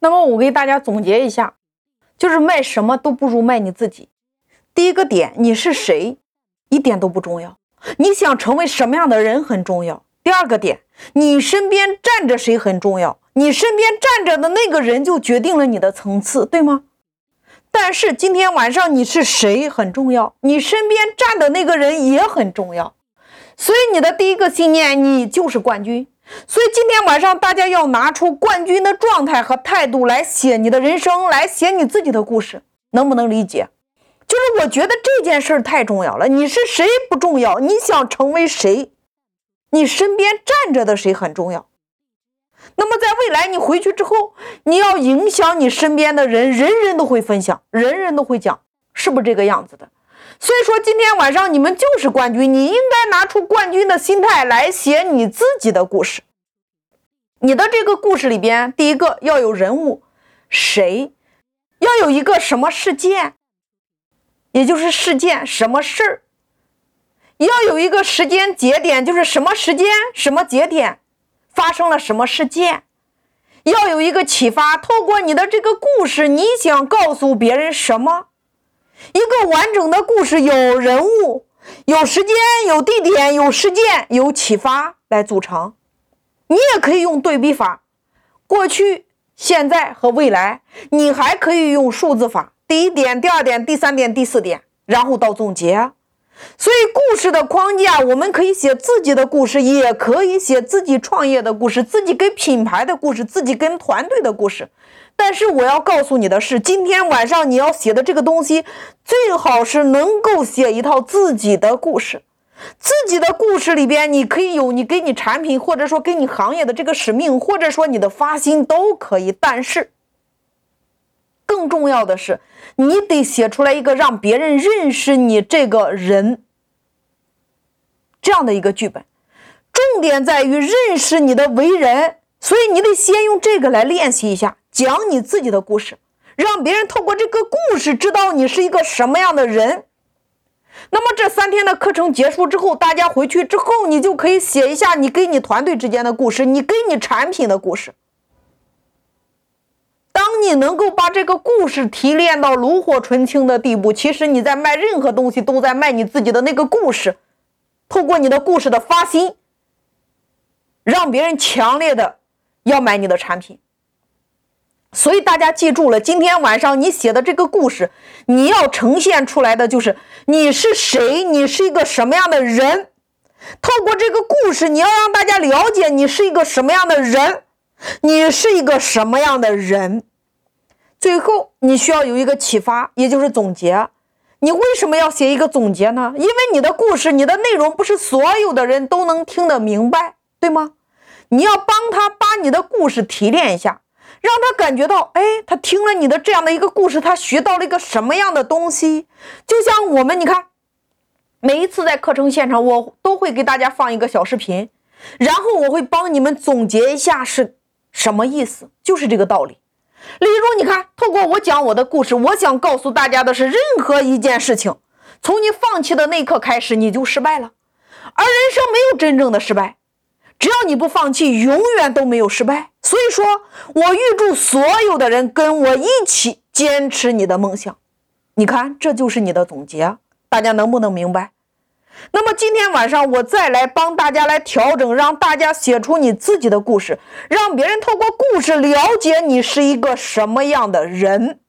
那么我给大家总结一下，就是卖什么都不如卖你自己。第一个点，你是谁，一点都不重要，你想成为什么样的人很重要。第二个点，你身边站着谁很重要，你身边站着的那个人就决定了你的层次，对吗？但是今天晚上你是谁很重要，你身边站的那个人也很重要。所以你的第一个信念，你就是冠军。所以今天晚上大家要拿出冠军的状态和态度来写你的人生，来写你自己的故事，能不能理解？就是我觉得这件事太重要了。你是谁不重要，你想成为谁，你身边站着的谁很重要。那么在未来你回去之后，你要影响你身边的人，人人都会分享，人人都会讲，是不是这个样子的？所以说今天晚上你们就是冠军，你应该拿出冠军的心态来写你自己的故事。你的这个故事里边，第一个要有人物，谁？要有一个什么事件，也就是事件什么事儿？要有一个时间节点，就是什么时间什么节点。发生了什么事件？要有一个启发。透过你的这个故事，你想告诉别人什么？一个完整的故事，有人物、有时间、有地点、有事件、有启发来组成。你也可以用对比法，过去、现在和未来。你还可以用数字法，第一点、第二点、第三点、第四点，然后到总结。所以，故事的框架，我们可以写自己的故事，也可以写自己创业的故事，自己跟品牌的故事，自己跟团队的故事。但是，我要告诉你的是，今天晚上你要写的这个东西，最好是能够写一套自己的故事。自己的故事里边，你可以有你给你产品，或者说给你行业的这个使命，或者说你的发心都可以。但是，更重要的是，你得写出来一个让别人认识你这个人这样的一个剧本。重点在于认识你的为人，所以你得先用这个来练习一下，讲你自己的故事，让别人透过这个故事知道你是一个什么样的人。那么这三天的课程结束之后，大家回去之后，你就可以写一下你跟你团队之间的故事，你跟你产品的故事。当你能够把这个故事提炼到炉火纯青的地步，其实你在卖任何东西都在卖你自己的那个故事。透过你的故事的发心，让别人强烈的要买你的产品。所以大家记住了，今天晚上你写的这个故事，你要呈现出来的就是你是谁，你是一个什么样的人。透过这个故事，你要让大家了解你是一个什么样的人，你是一个什么样的人。最后，你需要有一个启发，也就是总结。你为什么要写一个总结呢？因为你的故事，你的内容不是所有的人都能听得明白，对吗？你要帮他把你的故事提炼一下，让他感觉到，哎，他听了你的这样的一个故事，他学到了一个什么样的东西？就像我们，你看，每一次在课程现场，我都会给大家放一个小视频，然后我会帮你们总结一下是什么意思，就是这个道理。例如，你看，透过我讲我的故事，我想告诉大家的是，任何一件事情，从你放弃的那一刻开始，你就失败了。而人生没有真正的失败，只要你不放弃，永远都没有失败。所以说，我预祝所有的人跟我一起坚持你的梦想。你看，这就是你的总结，大家能不能明白？那么今天晚上我再来帮大家来调整，让大家写出你自己的故事，让别人透过故事了解你是一个什么样的人。